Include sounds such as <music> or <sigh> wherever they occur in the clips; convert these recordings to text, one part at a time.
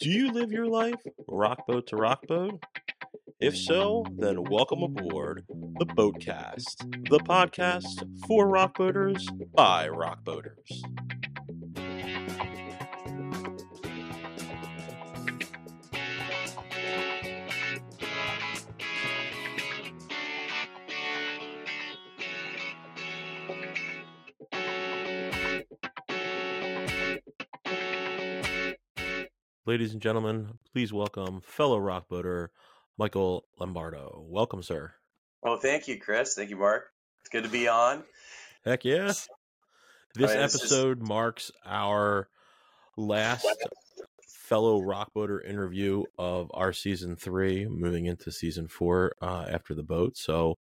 Do you live your life rockboat to rockboat? If so, then welcome aboard the Boatcast, the podcast for rockboaters by rockboaters. Ladies and gentlemen, please welcome fellow rockboater Michael Lombardo. Welcome, sir. Oh, thank you, Chris. Thank you, Mark. It's good to be on. Heck yeah. This yeah, this is- episode marks our last fellow rockboater interview of our season three, moving into season four uh, after the boat. So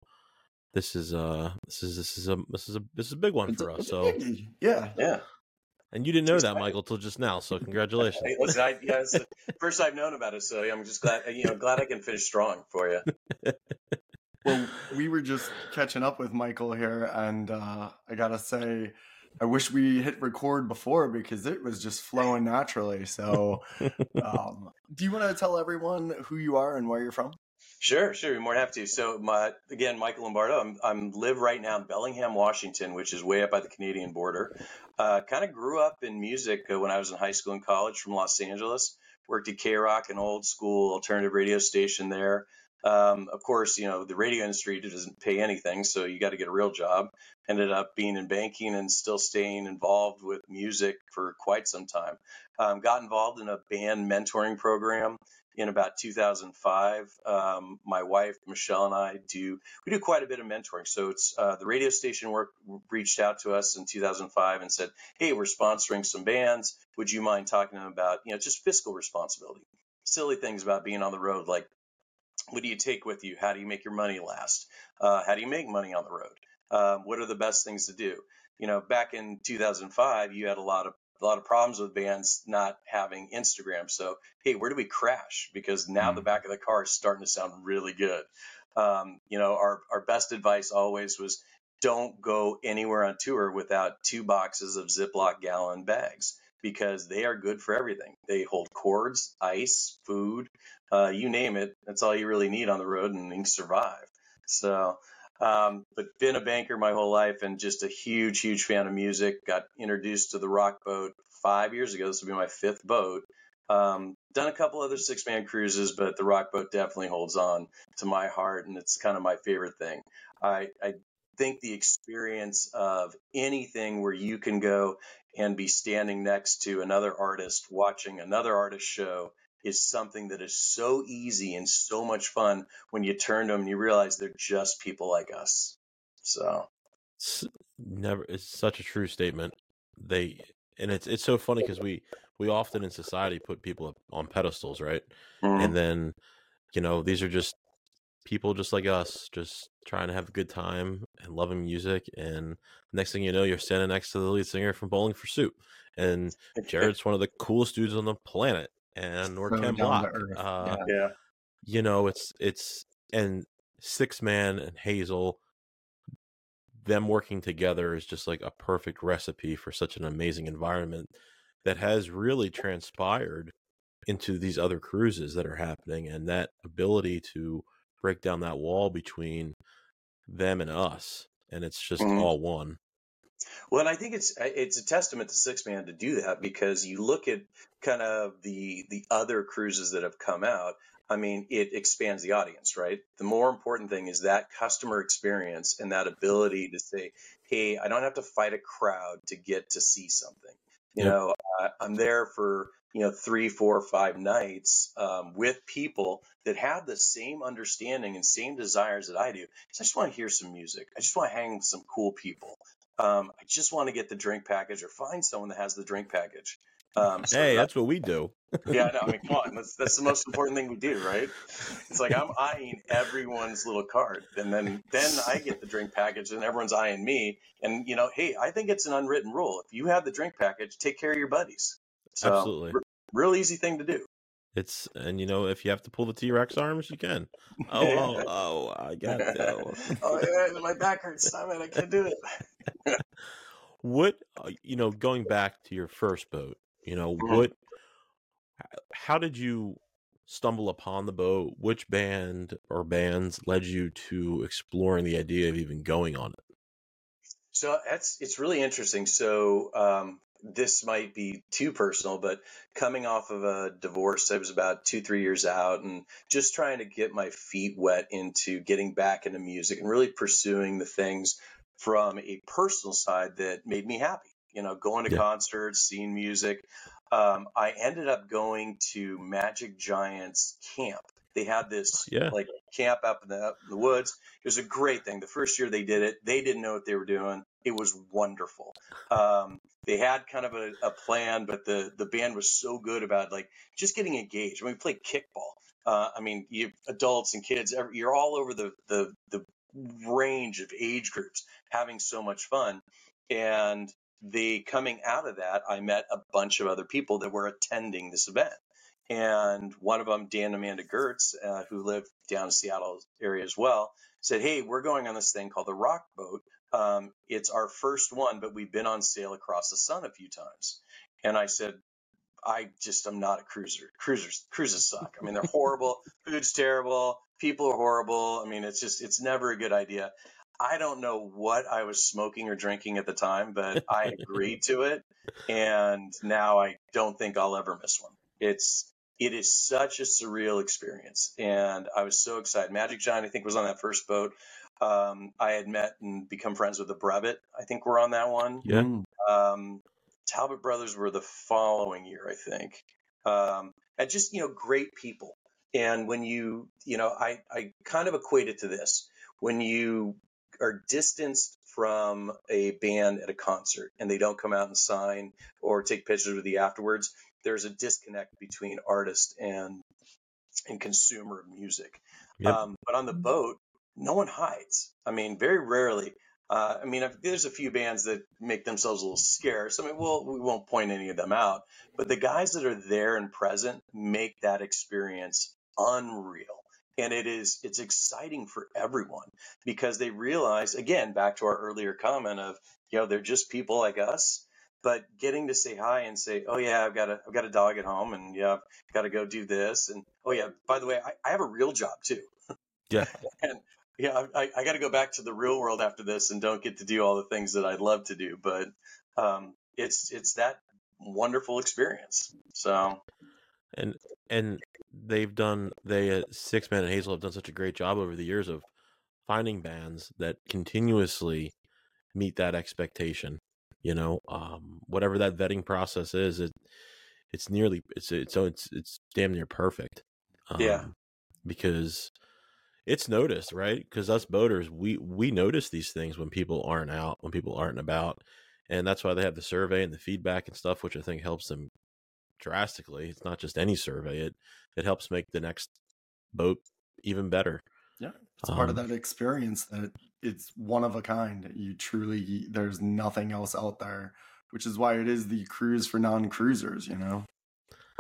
this is uh this is this is a this is a this is a big one for us. So yeah, Yeah. And you didn't know that. Michael, till just now. So <laughs> congratulations. Hey, listen, I, yeah, it's the first I've known about it, so I'm just glad you know glad I can finish strong for you. <laughs> well, we were just catching up with Michael here, and uh, I gotta say, I wish we hit record before because it was just flowing naturally. So, <laughs> um, do you want to tell everyone who you are and where you're from? Sure, sure. We more than happy to. So, my again, Michael Lombardo. I'm I'm live right now in Bellingham, Washington, which is way up by the Canadian border. Uh, kind of grew up in music uh, when I was in high school and college from Los Angeles. Worked at K Rock, an old school alternative radio station there. Um, of course, you know the radio industry doesn't pay anything, so you got to get a real job. Ended up being in banking and still staying involved with music for quite some time. Um, got involved in a band mentoring program in about 2005. Um, my wife Michelle and I do we do quite a bit of mentoring. So it's uh, the radio station work reached out to us in 2005 and said, "Hey, we're sponsoring some bands. Would you mind talking to them about you know just fiscal responsibility, silly things about being on the road, like what do you take with you? How do you make your money last? Uh, how do you make money on the road? Um, what are the best things to do? You know, back in 2005, you had a lot of a lot of problems with bands not having Instagram. So, hey, where do we crash? Because now the Mm. back of the car is starting to sound really good. Um, you know, our our best advice always was don't go anywhere on tour without two boxes of Ziploc gallon bags because they are good for everything. They hold cords, ice, food, uh, you name it. That's all you really need on the road, and you survive. So, um, but been a banker my whole life, and just a huge, huge fan of music. Got introduced to the rock boat five years ago. This will be my fifth boat. Um, done a couple other Sixthman cruises, but the rock boat definitely holds on to my heart, and it's kind of my favorite thing. I, I think the experience of anything where you can go and be standing next to another artist watching another artist show is something that is so easy and so much fun when you turn to them and you realize they're just people like us. So, It's never it's such a true statement. They and it's it's so funny because we we often in society put people up on pedestals, right? mm, And then you know these are just people just like us, just trying to have a good time and loving music. And next thing you know, you're standing next to the lead singer from Bowling for Soup, and <laughs> Jared's one of the coolest dudes on the planet, and or So Ken down Block. Uh, yeah. yeah. you know it's it's and Sixthman and hazel them working together is just like a perfect recipe for such an amazing environment that has really transpired into these other cruises that are happening and that ability to break down that wall between them and us and it's just Mhm. all one Well, and I think it's it's a testament to Sixthman to do that because you look at kind of the the other cruises that have come out. I mean, it expands the audience, right? The more important thing is that customer experience and that ability to say, "Hey, I don't have to fight a crowd to get to see something." You Yep. know, uh, I'm there for you know three, four, five nights um, with people that have the same understanding and same desires that I do. So I just want to hear some music. I just want to hang with some cool people. Um, I just want to get the drink package or find someone that has the drink package. Um, so hey that- that's what we do yeah, no, I mean, <laughs> come on, that's, that's the most important thing we do, right? It's like I'm eyeing everyone's little card, and then then I get the drink package, and everyone's eyeing me. And you know, hey, I think it's an unwritten rule: if you have the drink package, take care of your buddies. So, Absolutely. r- real easy thing to do. It's and you know if you have to pull the t-rex arms you can <laughs> oh oh oh i got to <laughs> oh, yeah, my back hurts. Stop it! I can't do it. <laughs> what uh, you know going back to your first boat you know Mhm. what how did you stumble upon the boat? Which band or bands led you to exploring the idea of even going on it? So that's it's really interesting. So um, this might be too personal, but coming off of a divorce, I was about two, three years out and just trying to get my feet wet into getting back into music and really pursuing the things from a personal side that made me happy. You know, going to yeah. concerts, seeing music. Um, I ended up going to Magic Giant's camp. They had this yeah. like camp up in the, up in the woods. It was a great thing. The first year they did it, they didn't know what they were doing. It was wonderful. Um, they had kind of a, a, plan, but the the band was so good about like just getting engaged. I mean, we played kickball. Uh, I mean, you adults and kids, you're all over the, the the range of age groups having so much fun. And the coming out of that, I met a bunch of other people that were attending this event. And one of them, Dan Amanda Gertz, uh, who lived down in Seattle area as well, said, "Hey, we're going on this thing called the Rock Boat. Um, it's our first one, but we've been on sail across the sun a few times." And I said, "I just am not a cruiser. Cruisers cruises suck. I mean, they're horrible. <laughs> Food's terrible. People are horrible. I mean, it's just it's never a good idea." I don't know what I was smoking or drinking at the time, but I agreed to it, and now I don't think I'll ever miss one. It's it is such a surreal experience, and I was so excited. Magic Giant, I think, was on that first boat. Um, I had met and become friends with the Brevet. I think we're on that one. Yeah. Um, Talbot Brothers were the following year, I think. Um, and just you know, great people. And when you, you know, I I kind of equate it to this: when you are distanced from a band at a concert and they don't come out and sign or take pictures with you afterwards, there's a disconnect between artist and and consumer of music. Yep. Um, but on the boat, no one hides. I mean, very rarely. Uh, I mean, there's a few bands that make themselves a little scarce. I mean, we'll, we won't point any of them out, but the guys that are there and present make that experience unreal. And it is, it's exciting for everyone because they realize, again, back to our earlier comment of, you know, they're just people like us but getting to say hi and say, "Oh yeah, I've got a I've got a dog at home, and yeah, I've got to go do this," and oh yeah, by the way, I, I have a real job too. Yeah, <laughs> and yeah, I, I got to go back to the real world after this, and don't get to do all the things that I'd love to do, but um, it's it's that wonderful experience. So, and and they've done they uh, Sixthman and Hazel have done such a great job over the years of finding bands that continuously meet that expectation you know um, whatever that vetting process is it it's nearly it's it's so it's it's damn near perfect um, yeah because it's noticed right because us boaters we we notice these things when people aren't out when people aren't about and that's why they have the survey and the feedback and stuff which i think helps them drastically it's not just any survey it it helps make the next boat even better yeah, it's um, part of um that experience that it's one of a kind. You truly there's nothing else out there, which is why it is the cruise for non-cruisers. You know.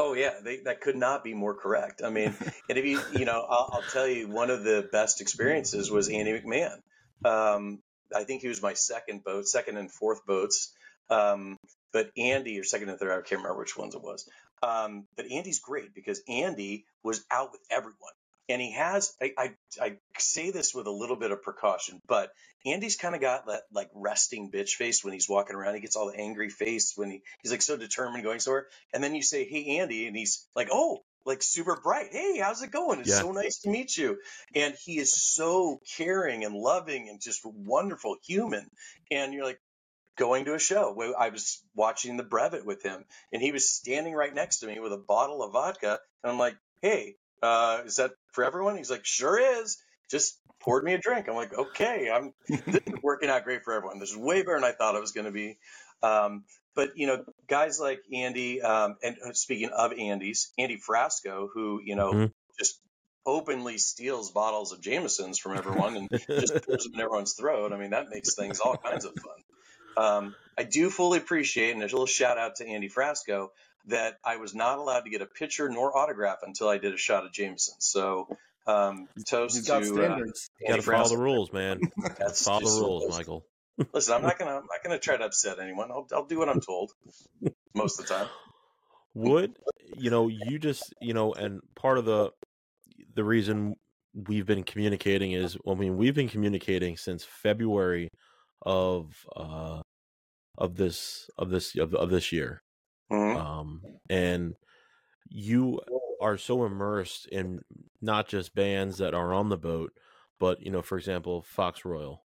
Oh yeah, they, that could not be more correct. I mean, <laughs> and if you you know, I'll, I'll, tell you one of the best experiences was Andy McMahon. Um, I think he was my second boat, second and fourth boats. Um, but Andy, or second and third, I can't remember which ones it was. Um, but Andy's great because Andy was out with everyone and he has I, I, I say this with a little bit of precaution but andy's kind of got that like resting bitch face when he's walking around. He gets all the angry face when he, he's like so determined going somewhere. And then you say hey andy and he's like oh like super bright. Hey how's it going? It's yeah. so nice to meet you. And he is so caring and loving and just wonderful human. And you're like going to a show. Where I was watching the brevet with him and he was standing right next to me with a bottle of vodka and I'm like, Hey, uh, is that for everyone? He's like, sure is. Just poured me a drink. I'm like, okay, I'm <laughs> this is working out great for everyone. This is way better than I thought it was going to be. Um, but you know, guys like Andy, um, and uh, speaking of Andy's, Andy Frasco, who you know mm-hmm. just openly steals bottles of Jamesons from everyone and <laughs> just pours them in everyone's throat. I mean, that makes things all kinds of fun. Um, I do fully appreciate, and there's a little shout out to Andy Frasco that I was not allowed to get a picture nor autograph until I did a shot of Jameson. So um, toast He's got to uh, standards. Uh, got to follow the rules, man. <laughs> That's follow the rules, Michael. Listen, I'm not <laughs> gonna I'm not gonna try to upset anyone. I'll I'll do what I'm told most of the time. would you know you just you know and part of the the reason we've been communicating is i mean we've been communicating since february of uh of this of this of, of this year Mhm. um and you are so immersed in not just bands that are on the boat but you know for example Fox Royale.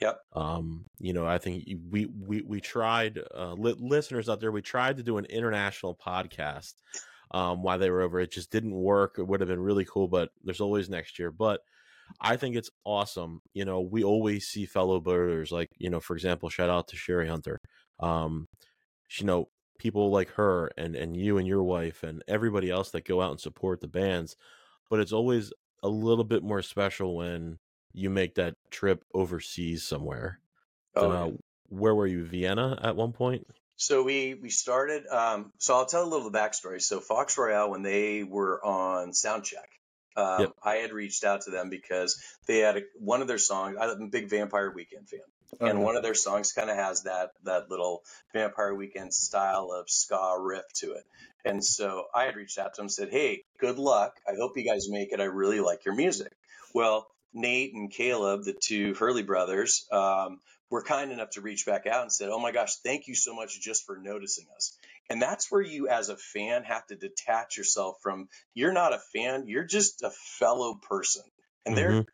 Yep. um you know i think we we we tried uh li- listeners out there we tried to do an international podcast um while they were over. It just didn't work. It would have been really cool but there's always next year. But i think it's awesome. You know we always see fellow boaters like you know for example shout out to sherry hunter. Um you know people like her and and you and your wife and everybody else that go out and support the bands but it's always a little bit more special when you make that trip overseas somewhere Oh, uh, where were you vienna at one point So we we started. Um, so I'll tell a little of the backstory. So Fox Royale, when they were on Soundcheck, um, Yep. I had reached out to them because they had a, one of their songs. I'm a big Vampire Weekend fan, and Okay. one of their songs kind of has that that little Vampire Weekend style of ska riff to it. And so I had reached out to them and said, "Hey, good luck. I hope you guys make it. I really like your music." Well, Nate and Caleb, the two Hurley brothers, um, were kind enough to reach back out and said, "Oh my gosh, thank you so much just for noticing us." And that's where you, as a fan, have to detach yourself from. You're not a fan. You're just a fellow person, and they're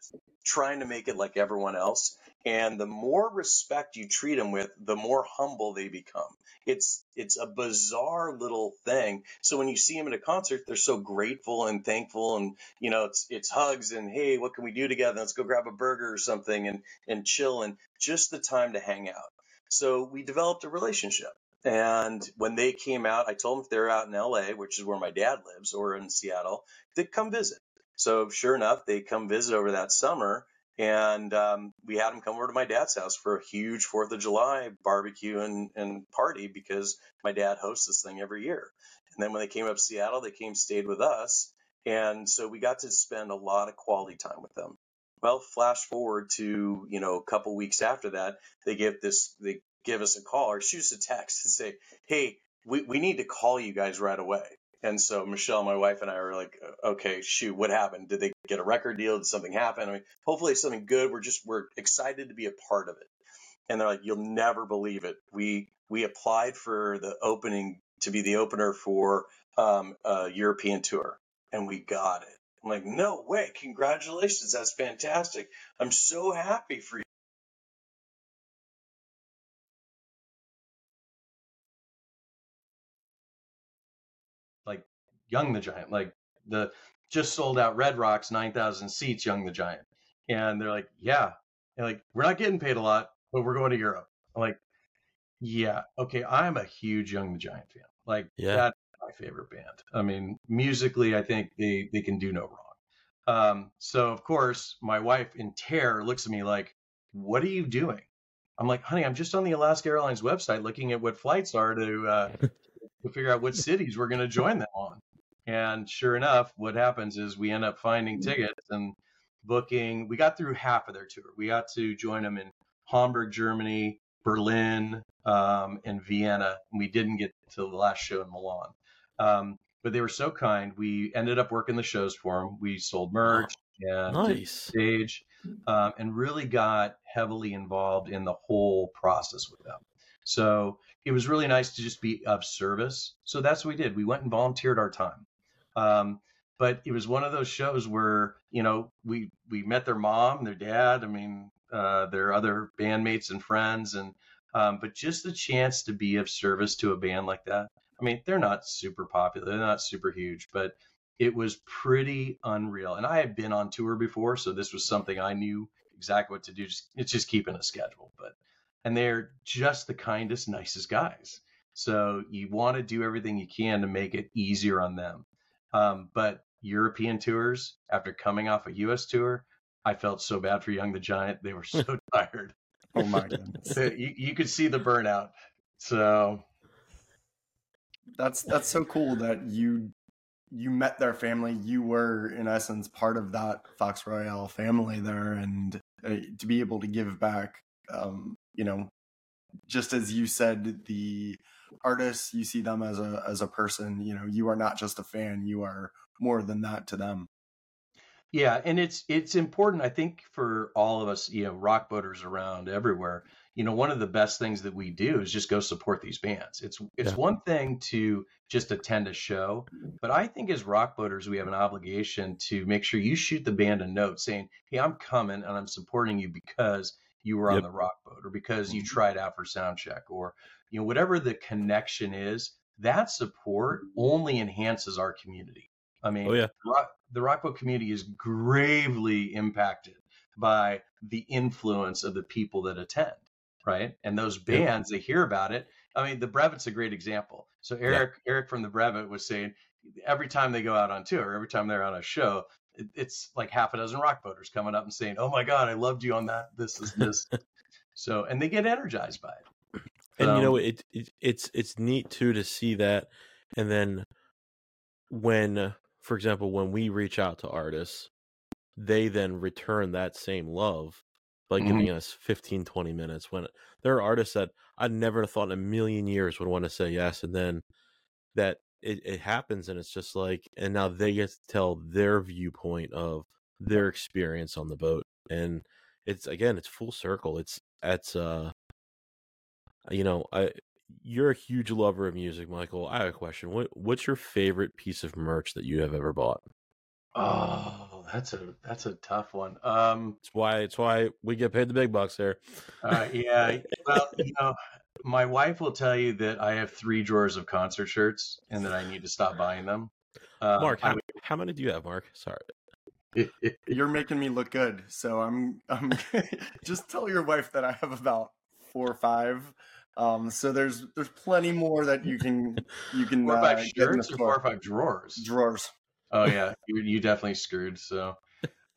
trying to make it like everyone else. And the more respect you treat them with, the more humble they become. It's it's a bizarre little thing. So when you see them at a concert, they're so grateful and thankful, and you know it's it's hugs and hey, what can we do together? Let's go grab a burger or something and and chill and just the time to hang out. So we developed a relationship. And when they came out, I told them if they're out in LA, which is where my dad lives, or in Seattle, they'd come visit. So sure enough, they come visit over that summer, and um, we had them come over to my dad's house for a huge Fourth of July barbecue and, and party because my dad hosts this thing every year. And then when they came up to Seattle, they came stayed with us, and so we got to spend a lot of quality time with them. Well, flash forward to you know a couple weeks after that, they give this they give us a call or shoot us a text <laughs> and say, "Hey, we, we need to call you guys right away." And so Michelle, my wife, and I were like, "Okay, shoot, what happened? Did they get a record deal? Did something happen? I mean, hopefully something good. We're just we're excited to be a part of it." And they're like, "You'll never believe it. We we applied for the opening to be the opener for um, a European tour, and we got it." I'm like, "No way! Congratulations! That's fantastic! I'm so happy for Young the Giant, like the just sold out Red Rocks, 9,000 seats, Young the Giant. And they're like, yeah. And like, we're not getting paid a lot, but we're going to Europe. I'm like, yeah, okay. I'm a huge Young the Giant fan. Like, Yeah. that's my favorite band. I mean, musically, I think they, they can do no wrong. Um, so, of course, my wife in terror looks at me like, what are you doing? I'm like, honey, I'm just on the Alaska Airlines website looking at what flights are to uh, <laughs> to figure out what cities we're going to join them on. And sure enough, what happens is we end up finding tickets and booking. We got through half of their tour. We got to join them in Hamburg, Germany, Berlin, um, and Vienna. We didn't get to the last show in Milan. Um, but they were so kind. We ended up working the shows for them. We sold merch <gasps> and nice stage um, and really got heavily involved in the whole process with them. So it was really nice to just be of service. So that's what we did. We went and volunteered our time. Um, but it was one of those shows where you know we we met their mom, their dad. I mean, uh, their other bandmates and friends, and um, but just the chance to be of service to a band like that. I mean, they're not super popular, they're not super huge, but it was pretty unreal. And I had been on tour before, so this was something I knew exactly what to do. Just, it's just keeping a schedule, but and they're just the kindest, nicest guys. So you want to do everything you can to make it easier on them. Um, but European tours, after coming off a U.S. tour, I felt so bad for Young the Giant. They were <laughs> so tired. Oh my goodness. you, you could see the burnout. So That's that's so cool that you you met their family. You were in essence part of that Fox Royale family there, and uh, to be able to give back, um, you know, just as you said, the artists, you see them as a as a person. You know, you are not just a fan; you are more than that to them. Yeah, and it's it's important, I think, for all of us, you know, rock boaters around everywhere. You know, one of the best things that we do is just go support these bands. It's it's Yeah. one thing to just attend a show, but I think as rock boaters, we have an obligation to make sure you shoot the band a note saying, "Hey, I'm coming and I'm supporting you because you were on the rock boat, or because you mm-hmm. tried out for sound check, or you know, whatever the connection is." That support only enhances our community. I mean, Oh yeah. rock, the community is gravely impacted by the influence of the people that attend, right? And those bands, they hear about it. I mean, the Brevet's a great example. So Yeah. Eric, Eric from the Brevet was saying every time they go out on tour, every time they're on a show, it's like half a dozen rock boaters coming up and saying, "Oh my God, I loved you on that. This is this." <laughs> so, and they get energized by it. And you Um, know it, it it's it's neat too to see that and then when for example when we reach out to artists they then return that same love by Mhm. giving us 15 20 minutes when there are artists that i never thought in a million years would want to say yes and then that it, it happens and it's just like and now they get to tell their viewpoint of their experience on the boat and it's again it's full circle it's it's uh you know i you're a huge lover of music michael i have a question what what's your favorite piece of merch that you have ever bought Oh, that's a that's a tough one. Um, it's why it's why we get paid the big bucks there Uh, yeah. Well, you know, my wife will tell you that I have three drawers of concert shirts and that I need to stop buying them. Uh, mark I how, how many do you have mark sorry <laughs> You're making me look good, so I'm. I'm <laughs> just tell your wife that I have about four or five. Um, so there's there's plenty more that you can you <laughs> can four or uh, five get in the shirts or four or five drawers. drawers. Oh yeah, you you definitely screwed. So,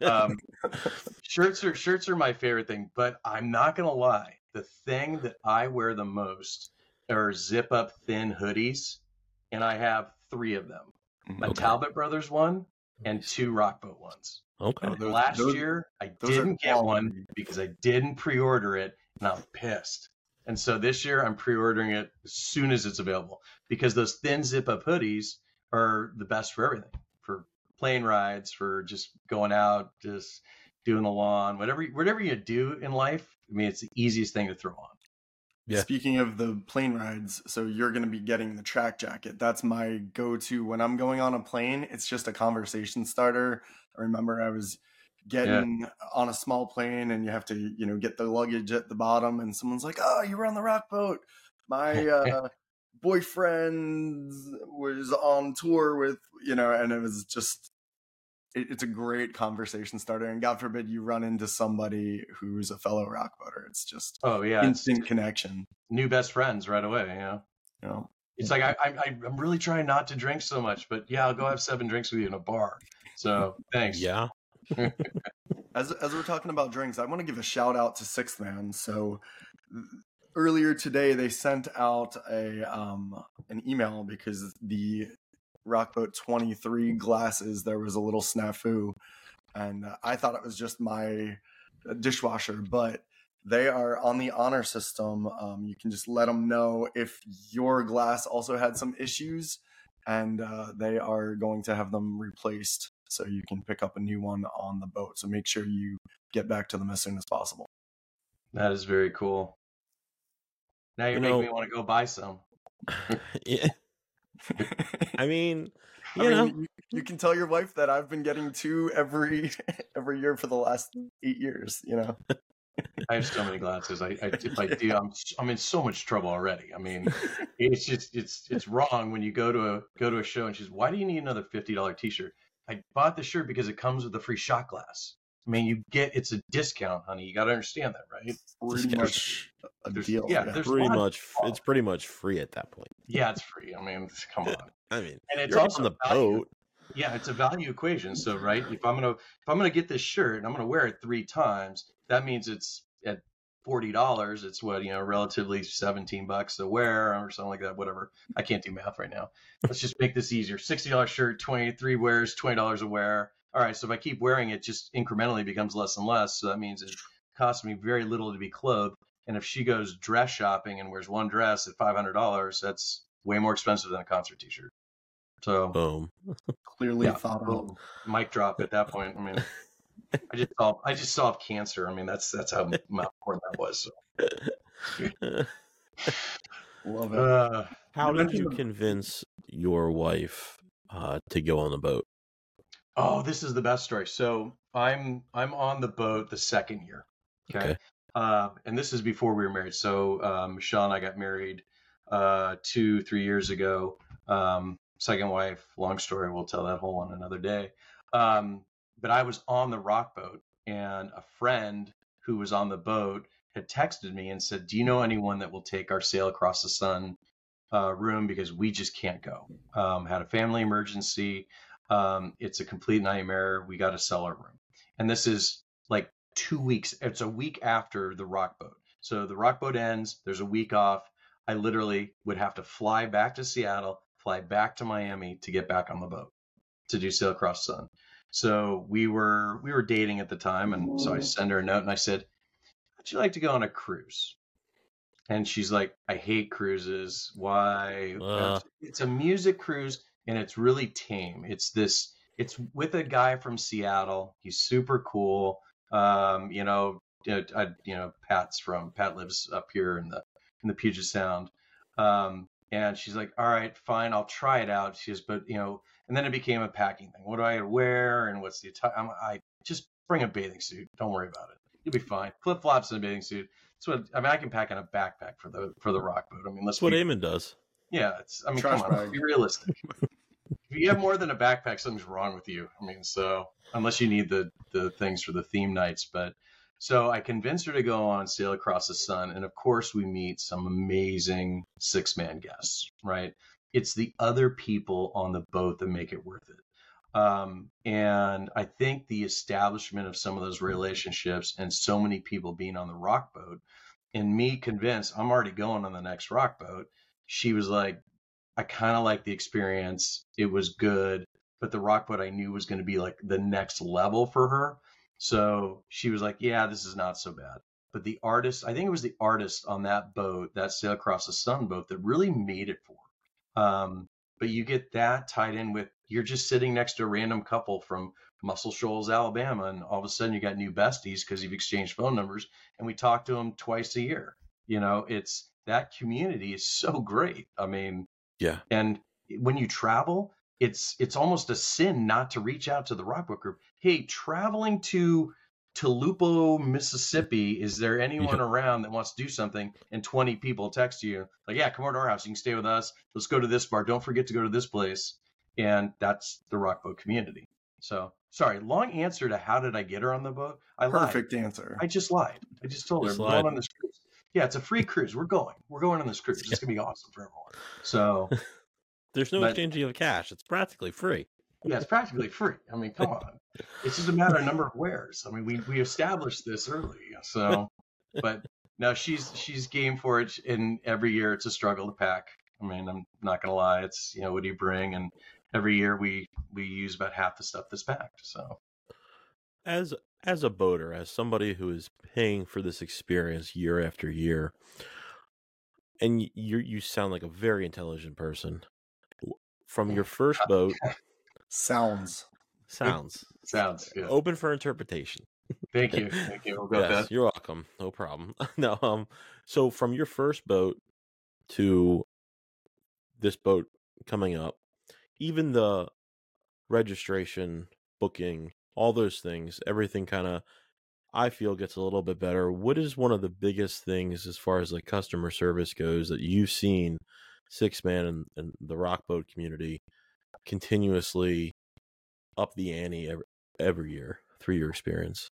um, <laughs> shirts are shirts are my favorite thing, but I'm not gonna lie. The thing that I wear the most are zip up thin hoodies, and I have three of them: a Talbot Brothers one and two Rockboat ones. okay those- Last those- year, I didn't get one because I didn't pre-order it, and I'm pissed. And so this year, I'm pre-ordering it as soon as it's available because those thin zip-up hoodies are the best for everything, for plane rides, for just going out, just doing the lawn, whatever whatever you do in life. I mean, it's the easiest thing to throw on. Yeah. Speaking of the plane rides, so you're going to be getting the track jacket. That's my go-to when I'm going on a plane. It's just a conversation starter. I remember I was getting on a small plane and you have to, you know, get the luggage at the bottom and someone's like, "Oh, you were on the rock boat." My <laughs> uh boyfriend was on tour with, you know, and it was just it, it's a great conversation starter and god forbid you run into somebody who's a fellow rock boater. It's just Oh yeah, instant connection. new best friends right away. You know, You know, it's like I, I I'm really trying not to drink so much, but yeah, I'll go have seven drinks with you in a bar. So thanks. yeah <laughs> as as we're talking about drinks, I want to give a shout out to Sixthman. So earlier today, they sent out a um an email because the Rockboat Twenty Three glasses there was a little snafu, and I thought it was just my dishwasher, but they are on the honor system. Um, you can just let them know if your glass also had some issues, and uh, they are going to have them replaced so you can pick up a new one on the boat. So make sure you get back to them as soon as possible. That is very cool. Now you're You making know- me want to go buy some. <laughs> yeah i mean <laughs> I you mean, know you, you can tell your wife that I've been getting two every <laughs> every year for the last eight years. You know, I have so many glasses. I, I if I do, I'm I'm in so much trouble already. I mean, it's just it's it's wrong when you go to a go to a show and she's why do you need another fifty dollar t shirt? I bought the shirt because it comes with a free shot glass. I mean, you get it's a discount, honey. You got to understand that, right? pretty Just- much a There's- deal. yeah, yeah. there's pretty one- much it's uh, pretty much free at that point Yeah, it's free. I mean, come on. <laughs> i mean And it's you're also on the value. boat Yeah, it's a value equation. So, right, if I'm gonna if I'm gonna get this shirt and I'm gonna wear it three times, that means it's at forty dollars. It's what you know, relatively seventeen bucks a wear or something like that. Whatever. I can't do math right now. Let's just make this easier. Sixty dollars shirt, twenty three wears, twenty dollars a wear. All right. So if I keep wearing it, just incrementally becomes less and less. So that means it costs me very little to be clothed. And if she goes dress shopping and wears one dress at five hundred dollars, that's way more expensive than a concert T-shirt. So Boom. Clearly yeah, thought out. boom. mic drop at that point. I mean, I just saw I just saw cancer. I mean, that's that's how important that was. So. <laughs> Love it. Uh, How did you the- convince your wife uh, to go on the boat? Oh, this is the best story. So I'm I'm on the boat the second year. Okay. Okay. Uh, and this is before we were married. So um, Michelle and I got married uh, two, three years ago. Um, second wife, long story. We'll tell that whole on another day. Um, but I was on the rock boat, and a friend who was on the boat had texted me and said, "Do you know anyone that will take our sail across the sun uh, room because we just can't go? Um, had a family emergency." Um, it's a complete nightmare. We got to sell our room. And this is like two weeks. It's a week after the rock boat. So the rock boat ends. There's a week off. I literally would have to fly back to Seattle, fly back to Miami to get back on the boat to do Sail Across the Sun. So we were we were dating at the time, and so I sent her a note and I said, "Would you like to go on a cruise?" And she's like, "I hate cruises. Why?" Uh. It's a music cruise and it's really tame. It's this. It's with a guy from Seattle. He's super cool. Um, you know, uh, I, you know, Pat's from Pat lives up here in the in the Puget Sound. Um, and she's like, "All right, fine, I'll try it out." She says, "But you know," and then it became a packing thing. What do I wear and what's the attire? I'm, I just bring a bathing suit. Don't worry about it. You'll be fine. Flip flops and a bathing suit. That's what I mean. I can pack in a backpack for the for the rock boat. I mean, let's That's what be, Eamon does. yeah. It's I mean, Trash come on, bag. be realistic. if you have more than a backpack, something's wrong with you. I mean, so unless you need the the things for the theme nights, but so I convinced her to go on Sail Across the Sun, and of course we meet some amazing Sixthman guests. Right? It's the other people on the boat that make it worth it. Um, and I think the establishment of some of those relationships and so many people being on the rock boat, and me convinced I'm already going on the next rock boat. She was like, I kind of like the experience. It was good, but the rock boat I knew was going to be like the next level for her. So she was like, Yeah, this is not so bad. But the artist, I think it was the artist on that boat, that Sail Across the Sun boat, that really made it for her. Um, but you get that tied in with you're just sitting next to a random couple from Muscle Shoals, Alabama, and all of a sudden you got new besties because you've exchanged phone numbers, and we talk to them twice a year. You know, it's that community is so great. I mean, Yeah. and when you travel, it's it's almost a sin not to reach out to the Rockbook group. Hey, traveling to Tupelo, Mississippi, is there anyone Yeah. around that wants to do something? And 20 people text you, like, yeah, come over to our house. You can stay with us. Let's go to this bar. Don't forget to go to this place. And that's the Rockboat community. So, sorry, long answer to how did I get her on the boat? I lied. Perfect answer. I just lied. I just told her Just going on this cruise. Yeah, it's a free cruise. We're going. We're going on this cruise. It's gonna be awesome for everyone. So <laughs> There's no But- exchanging of cash. It's practically free. yeah, it's practically free. I mean, come on. It's just a matter of number of wears. I mean, we we established this early. So, <laughs> but no, she's she's game for it. And every year it's a struggle to pack. I mean, I'm not gonna lie. It's you know, what do you bring? And every year we we use about half the stuff that's packed. So As as a boater, as somebody who is paying for this experience year after year, and you you sound like a very intelligent person. From your <laughs> first boat, <laughs> Sounds. Sounds sounds good. open for interpretation. Thank you. <laughs> Thank you. We'll go yes, You're welcome. No problem. <laughs> no, um, so from your first boat to this boat coming up, even the registration, booking, all those things, everything kind of, I feel gets a little bit better. What is one of the biggest things as far as like customer service goes that you've seen Sixthman and, and the rock boat community continuously up the ante every, every year through your experience?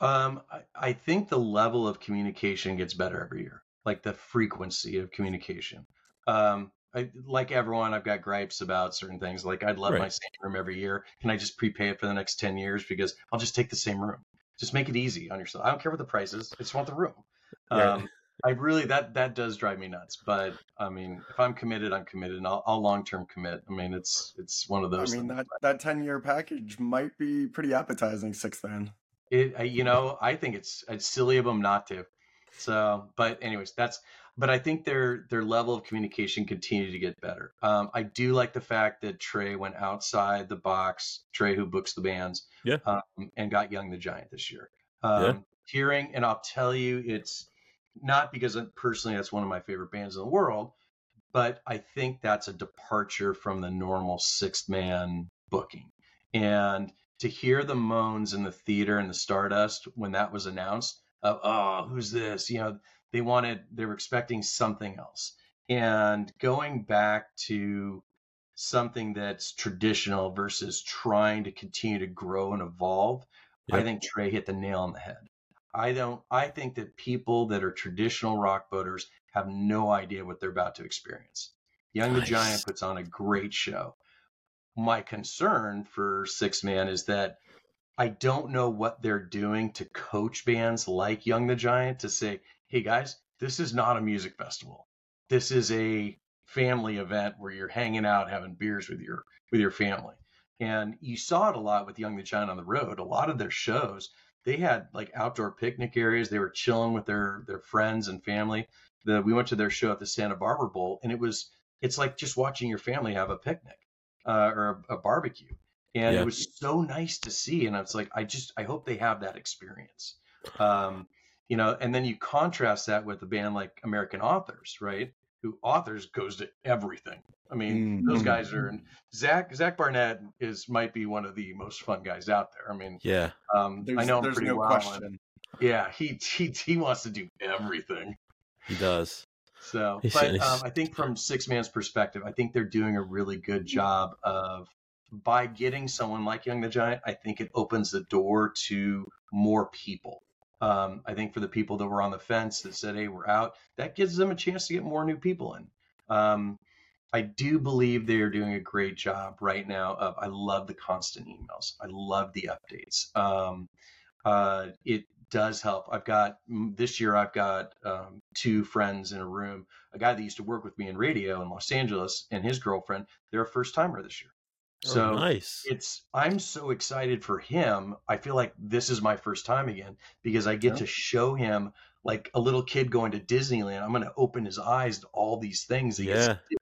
Um, I, I think the level of communication gets better every year, like the frequency of communication. Um, I, like everyone, I've got gripes about certain things. Like I'd love my same room every year. Can I just prepay it for the next 10 years? Because I'll just take the same room. Just make it easy on yourself. I don't care what the price is. I just want the room. Right. Um, I really, that, that does drive me nuts. But I mean, if I'm committed, I'm committed and I'll, I'll long-term commit. I mean, it's, it's one of those. I those mean things. that that ten year package might be pretty appetizing, sixth then. It, you know, I think it's it's silly of them not to. So, but anyways, that's. But I think their their level of communication continued to get better. Um, I do like the fact that Trey went outside the box. Trey, who books the bands, Yeah. um, and got Young the Giant this year. Um, Yeah. Hearing, and I'll tell you, it's not because personally that's one of my favorite bands in the world, but I think that's a departure from the normal Sixthman booking. And to hear the moans in the theater and the Stardust when that was announced of, oh, who's this? You know, they wanted, they were expecting something else. And going back to something that's traditional versus trying to continue to grow and evolve, I think Trey hit the nail on the head. I don't, I think that people that are traditional rock boaters have no idea what they're about to experience. Young the Giant puts on a great show. My concern for Sixthman is that I don't know what they're doing to coach bands like Young the Giant to say, hey guys, this is not a music festival. This is a family event where you're hanging out having beers with your with your family. And you saw it a lot with Young the Giant on the road. A lot of their shows, they had like outdoor picnic areas. They were chilling with their their friends and family. The, we went to their show at the Santa Barbara Bowl, and it was it's like just watching your family have a picnic uh, or a, a barbecue, and Yeah. it was so nice to see. And it's like I just I hope they have that experience, um, you know. And then you contrast that with a band like American Authors, right? Who authors goes to everything. I mean, those Mhm. guys are. And Zac Zac Barnett is might be one of the most fun guys out there. I mean, Yeah. um, I know him there's pretty no well. and- question. yeah, he, he he wants to do everything. He does. So, <laughs> He's- but he's- um, I think from Sixthman's perspective, I think they're doing a really good job of by getting someone like Young the Giant. I think it opens the door to more people. Um, I think for the people that were on the fence that said, "Hey, we're out," that gives them a chance to get more new people in. Um, I do believe they are doing a great job right now. Of I love the constant emails. I love the updates. Um, uh, it does help. I've got this year. I've got um, two friends in a room. A guy that used to work with me in radio in Los Angeles and his girlfriend. They're a first timer this year. So oh, nice. it's I'm so excited for him. I feel like this is my first time again because I get Yeah. to show him like a little kid going to Disneyland. I'm going to open his eyes to all these things. That he gets Yeah.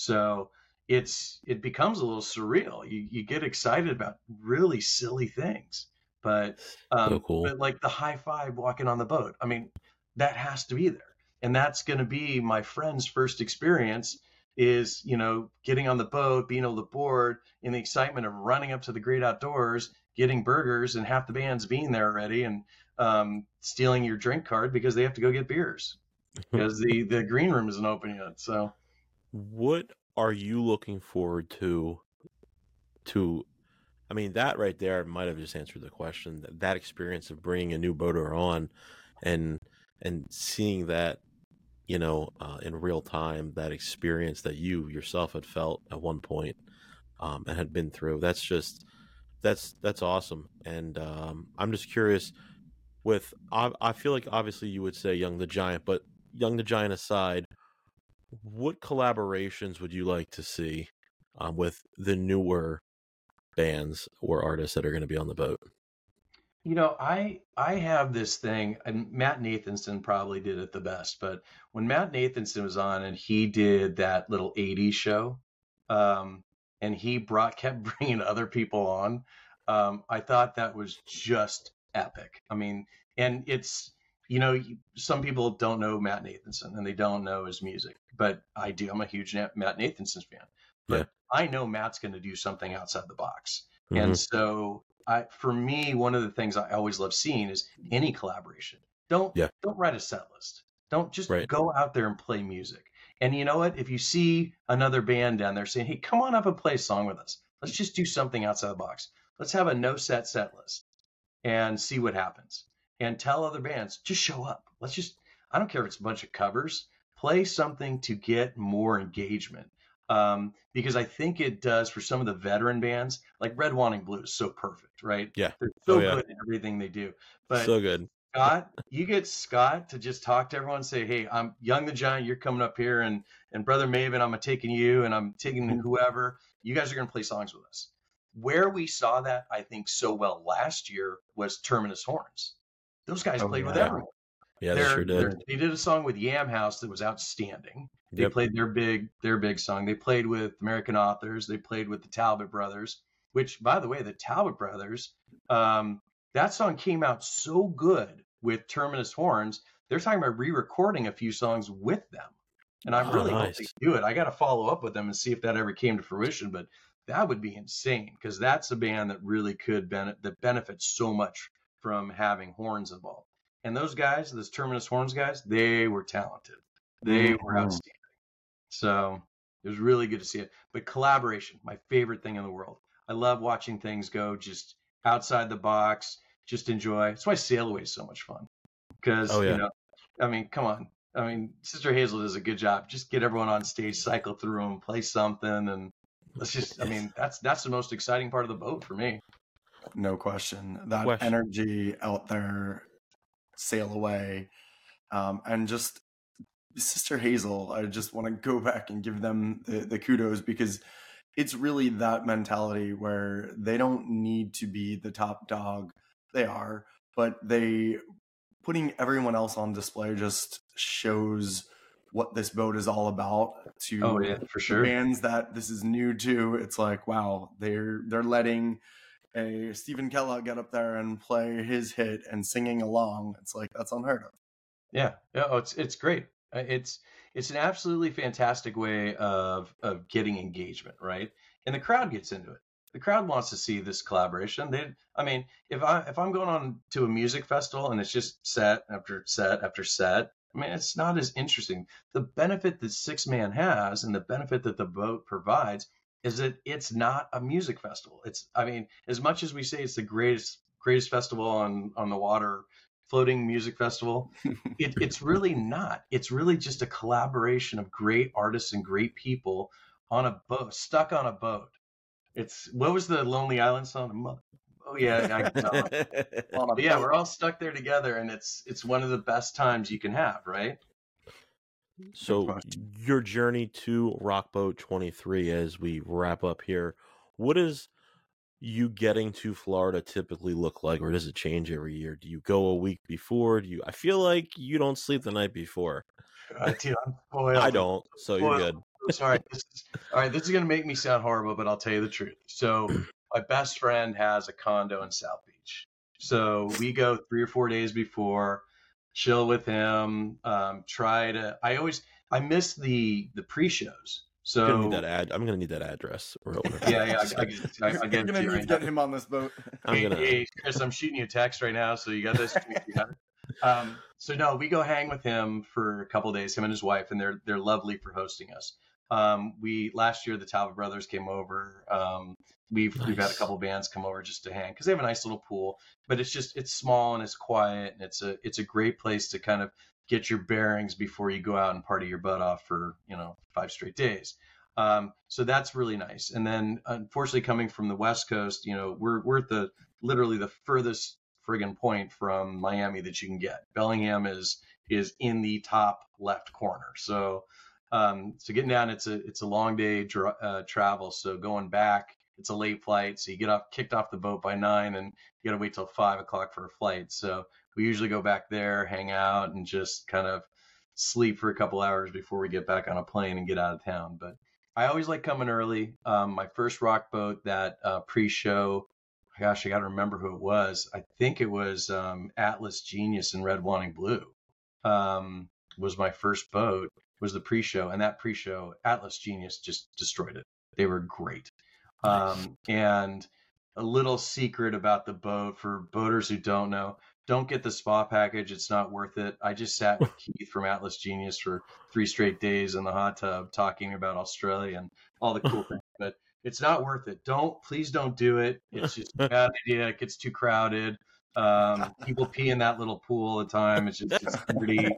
So it's it becomes a little surreal. You you get excited about really silly things, but um, So cool. but like the high five walking on the boat. I mean, that has to be there, and that's going to be my friend's first experience. Is you know getting on the boat, being able to board, in the excitement of running up to the great outdoors, getting burgers, and half the band's being there already, and um, stealing your drink card because they have to go get beers <laughs> because the the green room isn't open yet. So What are you looking forward to? To, I mean, that right there might have just answered the question. That, that experience of bringing a new boater on, and and seeing that, you know, uh, in real time, that experience that you yourself had felt at one point, um, and had been through. That's just, that's that's awesome. And um, I'm just curious. With, I, I feel like obviously you would say Young the Giant, but Young the Giant aside, what collaborations would you like to see um, with the newer bands or artists that are going to be on the boat? You know, I I have this thing, and Matt Nathanson probably did it the best. But when Matt Nathanson was on, and he did that little '80s show, um, and he brought kept <laughs> bringing other people on, um, I thought that was just epic. I mean, and it's you know, some people don't know Matt Nathanson and they don't know his music, but I do. I'm a huge Matt Nathanson fan, but Yeah. I know Matt's going to do something outside the box. Mhm. And so, I, for me, one of the things I always love seeing is any collaboration. Don't Yeah. don't write a set list. Don't just Right. go out there and play music. And you know what? If you see another band down there saying, "Hey, come on up and play a song with us. Let's just do something outside the box. Let's have a no set set list and see what happens." And tell other bands, just show up. Let's just I don't care if it's a bunch of covers. Play something to get more engagement um, because I think it does for some of the veteran bands, like Red Wanting Blue is so perfect, right? Yeah. They're so Oh, yeah. good at everything they do. But so good. Scott, you get Scott to just talk to everyone say, Hey, I'm Young the Giant, you're coming up here, and and Brother Maven, I'm taking you, and I'm taking Mm-hmm. whoever. You guys are gonna play songs with us. Where we saw that, I think, so well last year was Terminus Horns. Those guys Oh, played with yeah. everyone. Yeah, they sure did. They did a song with Yam Haus that was outstanding. They Yep. played their big their big song. They played with American Authors. They played with the Talbot Brothers. Which, by the way, the Talbot Brothers, um, that song came out so good with Terminus horns. They're talking about re-recording a few songs with them, and I Oh, really nice. they do it. I got to follow up with them and see if that ever came to fruition. But that would be insane because that's a band that really could benefit that benefits so much from having horns involved. And those guys, those Terminus horns guys, they were talented. They were Mhm. outstanding. So it was really good to see it. But collaboration, my favorite thing in the world. I love watching things go just outside the box, just enjoy. That's why Sail Away is so much fun. Because Oh, yeah. you know, I mean, come on. I mean, Sister Hazel does a good job. Just get everyone on stage, cycle through them, play something, and let's just. I <laughs> mean, that's that's the most exciting part of the boat for me. No question. That Question. energy out there, sail away, um, and just Sister Hazel. I just want to go <laughs> back and give them the, the kudos because it's really that mentality where they don't need to be the top dog. They are, but they putting everyone else on display just shows what this boat is all about to Oh yeah, for sure. bands that this is new to it's like wow they're they're letting a Stephen Kellogg get up there and play his hit and singing along it's like that's unheard of Yeah, yeah, oh, it's it's great. Uh, It's it's an absolutely fantastic way of of getting engagement, right? And the crowd gets into it. The crowd wants to see this collaboration. They, I mean, if I if I'm going on to a music festival and it's just set after set after set, I mean, it's not as interesting. The benefit that Sixthman has and the benefit that the boat provides is that it's not a music festival. It's, I mean, as much as we say it's the greatest greatest festival on on the water, floating music festival, <laughs> it, it's really not. It's really just a collaboration of great artists and great people on a boat, stuck on a boat. It's what was the Lonely Island song? Oh yeah, I, no. On a But yeah, we're all stuck there together, and it's it's one of the best times you can have, right? So your journey to Rockboat 23 as we wrap up here, what is you getting to Florida typically look like or does it change every year? Do you go a week before? Do you I feel like you don't sleep the night before. Uh, dude, I'm. I don't, so you're good. Sorry. This is, all right, this is going to make me sound horrible, but I'll tell you the truth. So, <clears throat> my best friend has a condo in South Beach. So, we go three or four days before, chill with him, um, try to. I always, I miss the the pre shows. I'm gonna So, need that ad. I'm gonna need that address. Or <laughs> yeah, yeah, I, I, I, I You're get gonna need right to get now. him on this boat <laughs> I'm Hey, gonna hey, Chris, I'm shooting you a text right now, so you got this. You. <laughs> Um, so no, we go hang with him for a couple days, him and his wife, and they're they're lovely for hosting us. Um, we last year the Talbott brothers came over. Um, we've we've had a Nice. couple bands come over just to hang because they have a nice little pool, but it's just it's small and it's quiet and it's a it's a great place to kind of get your bearings before you go out and party your butt off for you know five straight days. Um, so that's really nice. And then unfortunately, coming from the West Coast, you know, we're we're at the literally the furthest friggin' point from Miami that you can get. Bellingham is is in the top left corner. So um, so getting down, it's a it's a long day dr- uh, travel. So going back, it's a late flight. So you get off kicked off the boat by nine, and you got to wait till five o'clock for a flight. So we usually go back there, hang out, and just kind of sleep for a couple hours before we get back on a plane and get out of town. But I always like coming early. Um, my first rock boat that uh, pre-show, gosh, I got to remember who it was. I think it was um, Atlas Genius and Red Wanting Blue. Um, was my first boat. Was the pre-show, and that pre-show, Atlas Genius just destroyed it. They were great. Um, and a little secret about the boat for boaters who don't know: don't get the spa package. It's not worth it. I just sat with <laughs> Keith from Atlas Genius for three straight days in the hot tub talking about Australia and all the cool <laughs> things. But it's not worth it. Don't please don't do it. It's just a bad <laughs> idea. It gets too crowded. Um, people pee in that little pool all the time. It's just it's dirty.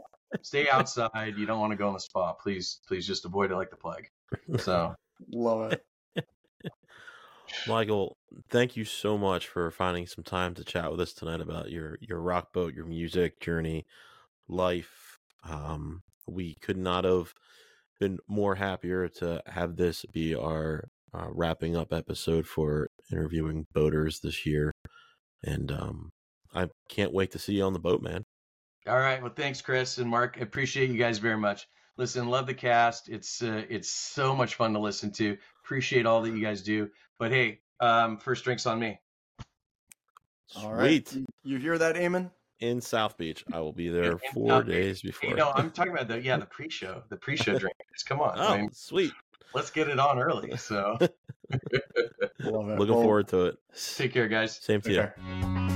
Stay outside. You don't want to go in the spa. Please, please just avoid it like the plague. So love it <laughs> Michael, thank you so much for finding some time to chat with us tonight about your your rock boat, your music journey, life. Um, we could not have been more happier to have this be our uh, wrapping up episode for interviewing boaters this year, and um, I can't wait to see you on the boat, man. All right. Well, thanks, Chris and Mark. I appreciate you guys very much. Listen, love the cast. It's uh, it's so much fun to listen to. Appreciate all that you guys do. But hey, um, first drinks on me. All right. Sweet. You, you hear that, Eamon? In South Beach, I will be there In <laughs> four South Beach. days before. You know, I'm talking about the yeah the pre-show, the pre-show <laughs> drinks. Come on, oh, I mean, sweet! let's get it on early. So <laughs> Love it. Looking Well, forward to it. take care, guys. Same to take you. care.